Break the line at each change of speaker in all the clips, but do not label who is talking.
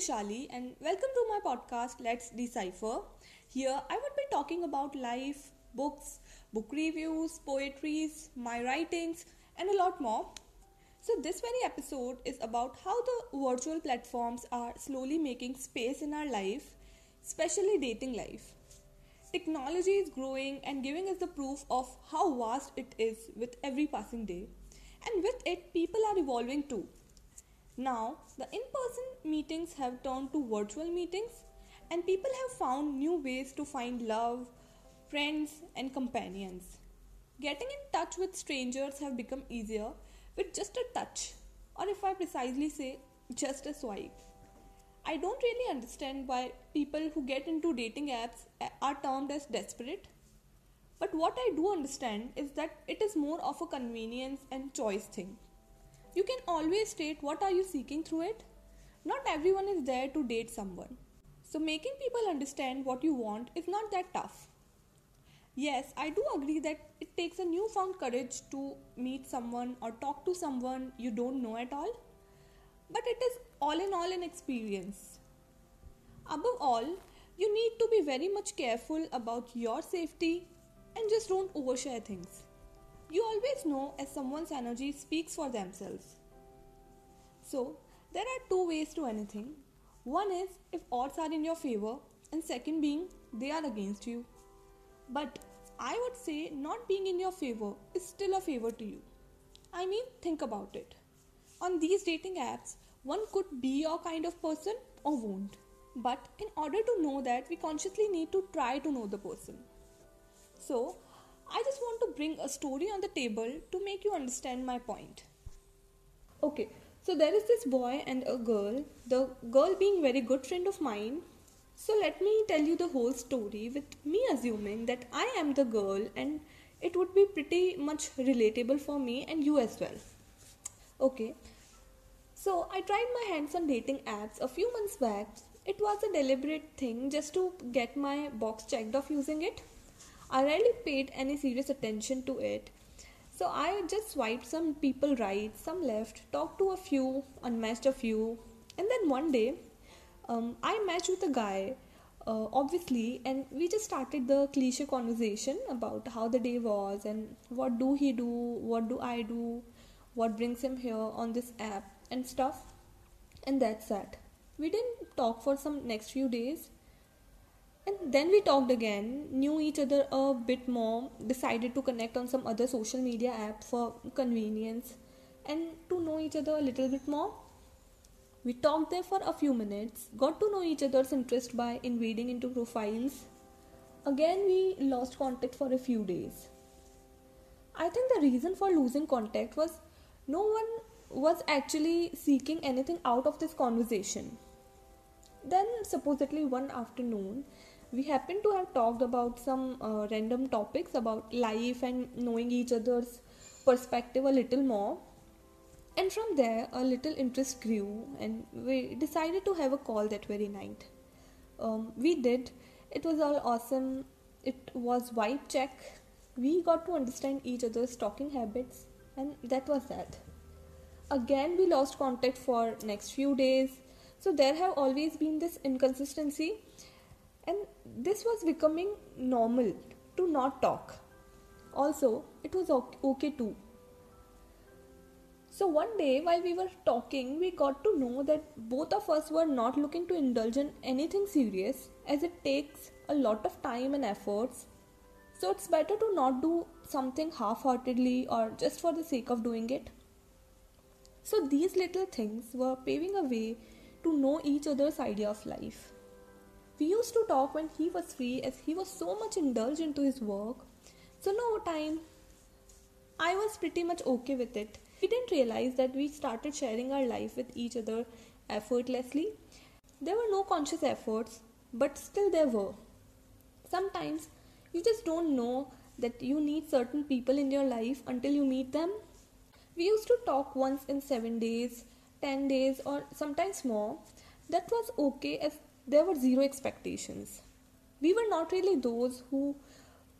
Vishali, and welcome to my podcast, Let's Decipher. Here, I would be talking about life, books, book reviews, poetries, my writings, and a lot more. So, this very episode is about how the virtual platforms are slowly making space in our life, especially dating life. Technology is growing and giving us the proof of how vast it is with every passing day. And with it, people are evolving too. Now, the in person meetings have turned to virtual meetings, and people have found new ways to find love, friends, and companions. Getting in touch with strangers have become easier with just a touch, or if I precisely say, just a swipe. I don't really understand why people who get into dating apps are termed as desperate. But what I do understand is that it is more of a convenience and choice thing. You can always state what are you seeking through it. Not everyone is there to date someone. So making people understand what you want is not that tough. Yes, I do agree that it takes a newfound courage to meet someone or talk to someone you don't know at all. But it is all in all an experience. Above all, you need to be very much careful about your safety and just don't overshare things. You always know as someone's energy speaks for themselves. So, there are two ways to anything. One is if odds are in your favor, and second being they are against you. But I would say not being in your favor is still a favor to you. I mean, think about it. On these dating apps, one could be your kind of person or won't. But in order to know that, we consciously need to try to know the person. So, I just want to bring a story on the table to make you understand my point. Okay, so there is this boy and a girl, the girl being very good friend of mine. So let me tell you the whole story with me assuming that I am the girl and it would be pretty much relatable for me and you as well. Okay. So I tried my hands on dating apps a few months back. It was a deliberate thing just to get my box checked off using it. I rarely paid any serious attention to it. So I just swiped some people right, some left, talked to a few, unmatched a few, and then one day um, I matched with a guy, uh, obviously, and we just started the cliche conversation about how the day was and what do he do, what do I do, what brings him here on this app and stuff. And that's that. We didn't talk for some next few days and then we talked again, knew each other a bit more, decided to connect on some other social media app for convenience and to know each other a little bit more. We talked there for a few minutes, got to know each other's interest by invading into profiles. Again, we lost contact for a few days. I think the reason for losing contact was no one was actually seeking anything out of this conversation. Then, supposedly, one afternoon, we happened to have talked about some uh, random topics about life and knowing each other's perspective a little more. And from there, a little interest grew, and we decided to have a call that very night. Um, we did. It was all awesome. It was vibe check. We got to understand each other's talking habits, and that was that. Again, we lost contact for next few days. So there have always been this inconsistency. And this was becoming normal to not talk. Also it was okay too. So one day while we were talking we got to know that both of us were not looking to indulge in anything serious as it takes a lot of time and efforts. So it's better to not do something half-heartedly or just for the sake of doing it. So these little things were paving a way to know each other's idea of life we used to talk when he was free as he was so much indulged into his work. So, no time. I was pretty much okay with it. We didn't realize that we started sharing our life with each other effortlessly. There were no conscious efforts, but still there were. Sometimes you just don't know that you need certain people in your life until you meet them. We used to talk once in 7 days, 10 days, or sometimes more. That was okay as there were zero expectations. We were not really those who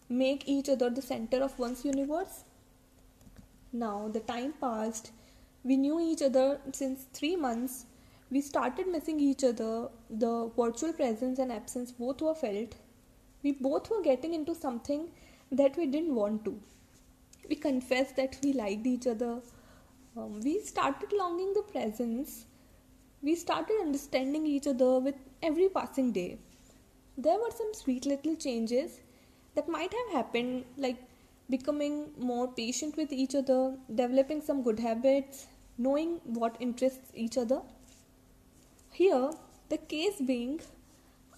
make each other the center of one's universe. Now, the time passed. We knew each other since three months. We started missing each other. The virtual presence and absence both were felt. We both were getting into something that we didn't want to. We confessed that we liked each other. Um, we started longing the presence. We started understanding each other with every passing day. There were some sweet little changes that might have happened, like becoming more patient with each other, developing some good habits, knowing what interests each other. Here, the case being,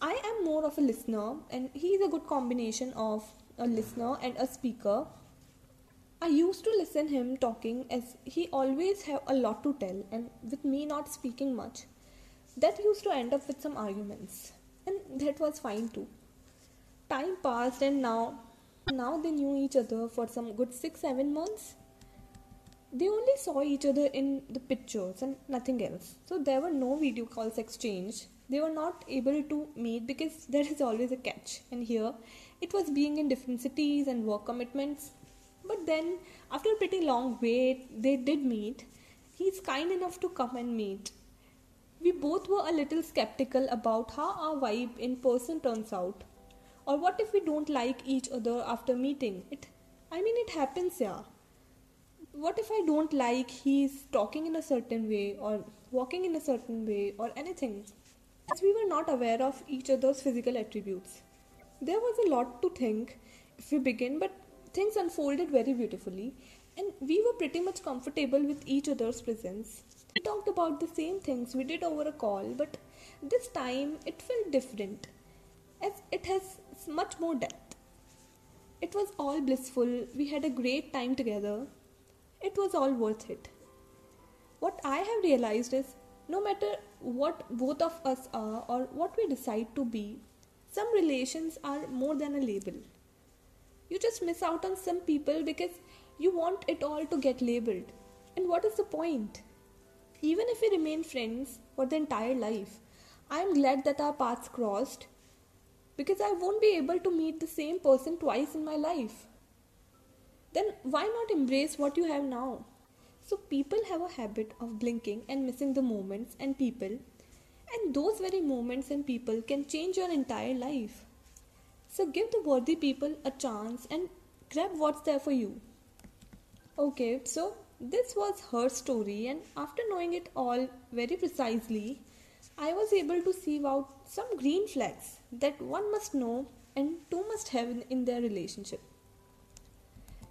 I am more of a listener, and he is a good combination of a listener and a speaker. I used to listen him talking as he always have a lot to tell, and with me not speaking much, that used to end up with some arguments, and that was fine too. Time passed, and now, now they knew each other for some good six, seven months they only saw each other in the pictures and nothing else. So there were no video calls exchanged. They were not able to meet because there is always a catch. And here it was being in different cities and work commitments. But then, after a pretty long wait, they did meet. He's kind enough to come and meet. We both were a little skeptical about how our vibe in person turns out. Or what if we don't like each other after meeting? It I mean it happens, yeah what if I don't like he's talking in a certain way or walking in a certain way or anything? As we were not aware of each other's physical attributes. There was a lot to think if we begin, but things unfolded very beautifully, and we were pretty much comfortable with each other's presence. We talked about the same things we did over a call, but this time it felt different as it has much more depth. It was all blissful, we had a great time together, it was all worth it. What I have realized is no matter what both of us are or what we decide to be, some relations are more than a label. You just miss out on some people because you want it all to get labeled. And what is the point? Even if we remain friends for the entire life, I am glad that our paths crossed because I won't be able to meet the same person twice in my life then why not embrace what you have now? So, people have a habit of blinking and missing the moments and people, and those very moments and people can change your entire life. So, give the worthy people a chance and grab what's there for you. Okay, so this was her story, and after knowing it all very precisely, I was able to see out some green flags that one must know and two must have in, in their relationship.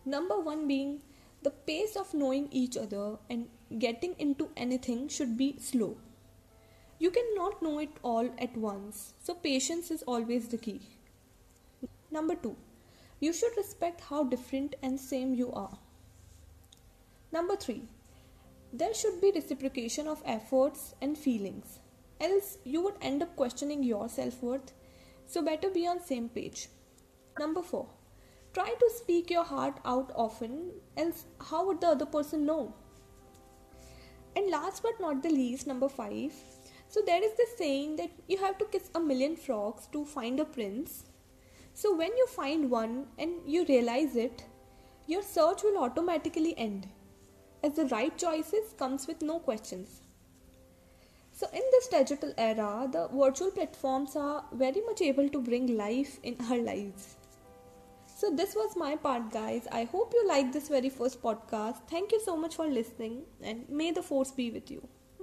Number one being the pace of knowing each other and getting into anything should be slow. You cannot know it all at once, so patience is always the key. Number two, you should respect how different and same you are. Number three, there should be reciprocation of efforts and feelings, else, you would end up questioning your self worth, so better be on same page. Number four, Try to speak your heart out often, else, how would the other person know? And last but not the least, number five. So, there is this saying that you have to kiss a million frogs to find a prince. So, when you find one and you realize it, your search will automatically end, as the right choices comes with no questions. So, in this digital era, the virtual platforms are very much able to bring life in our lives. So, this was my part, guys. I hope you liked this very first podcast. Thank you so much for listening, and may the force be with you.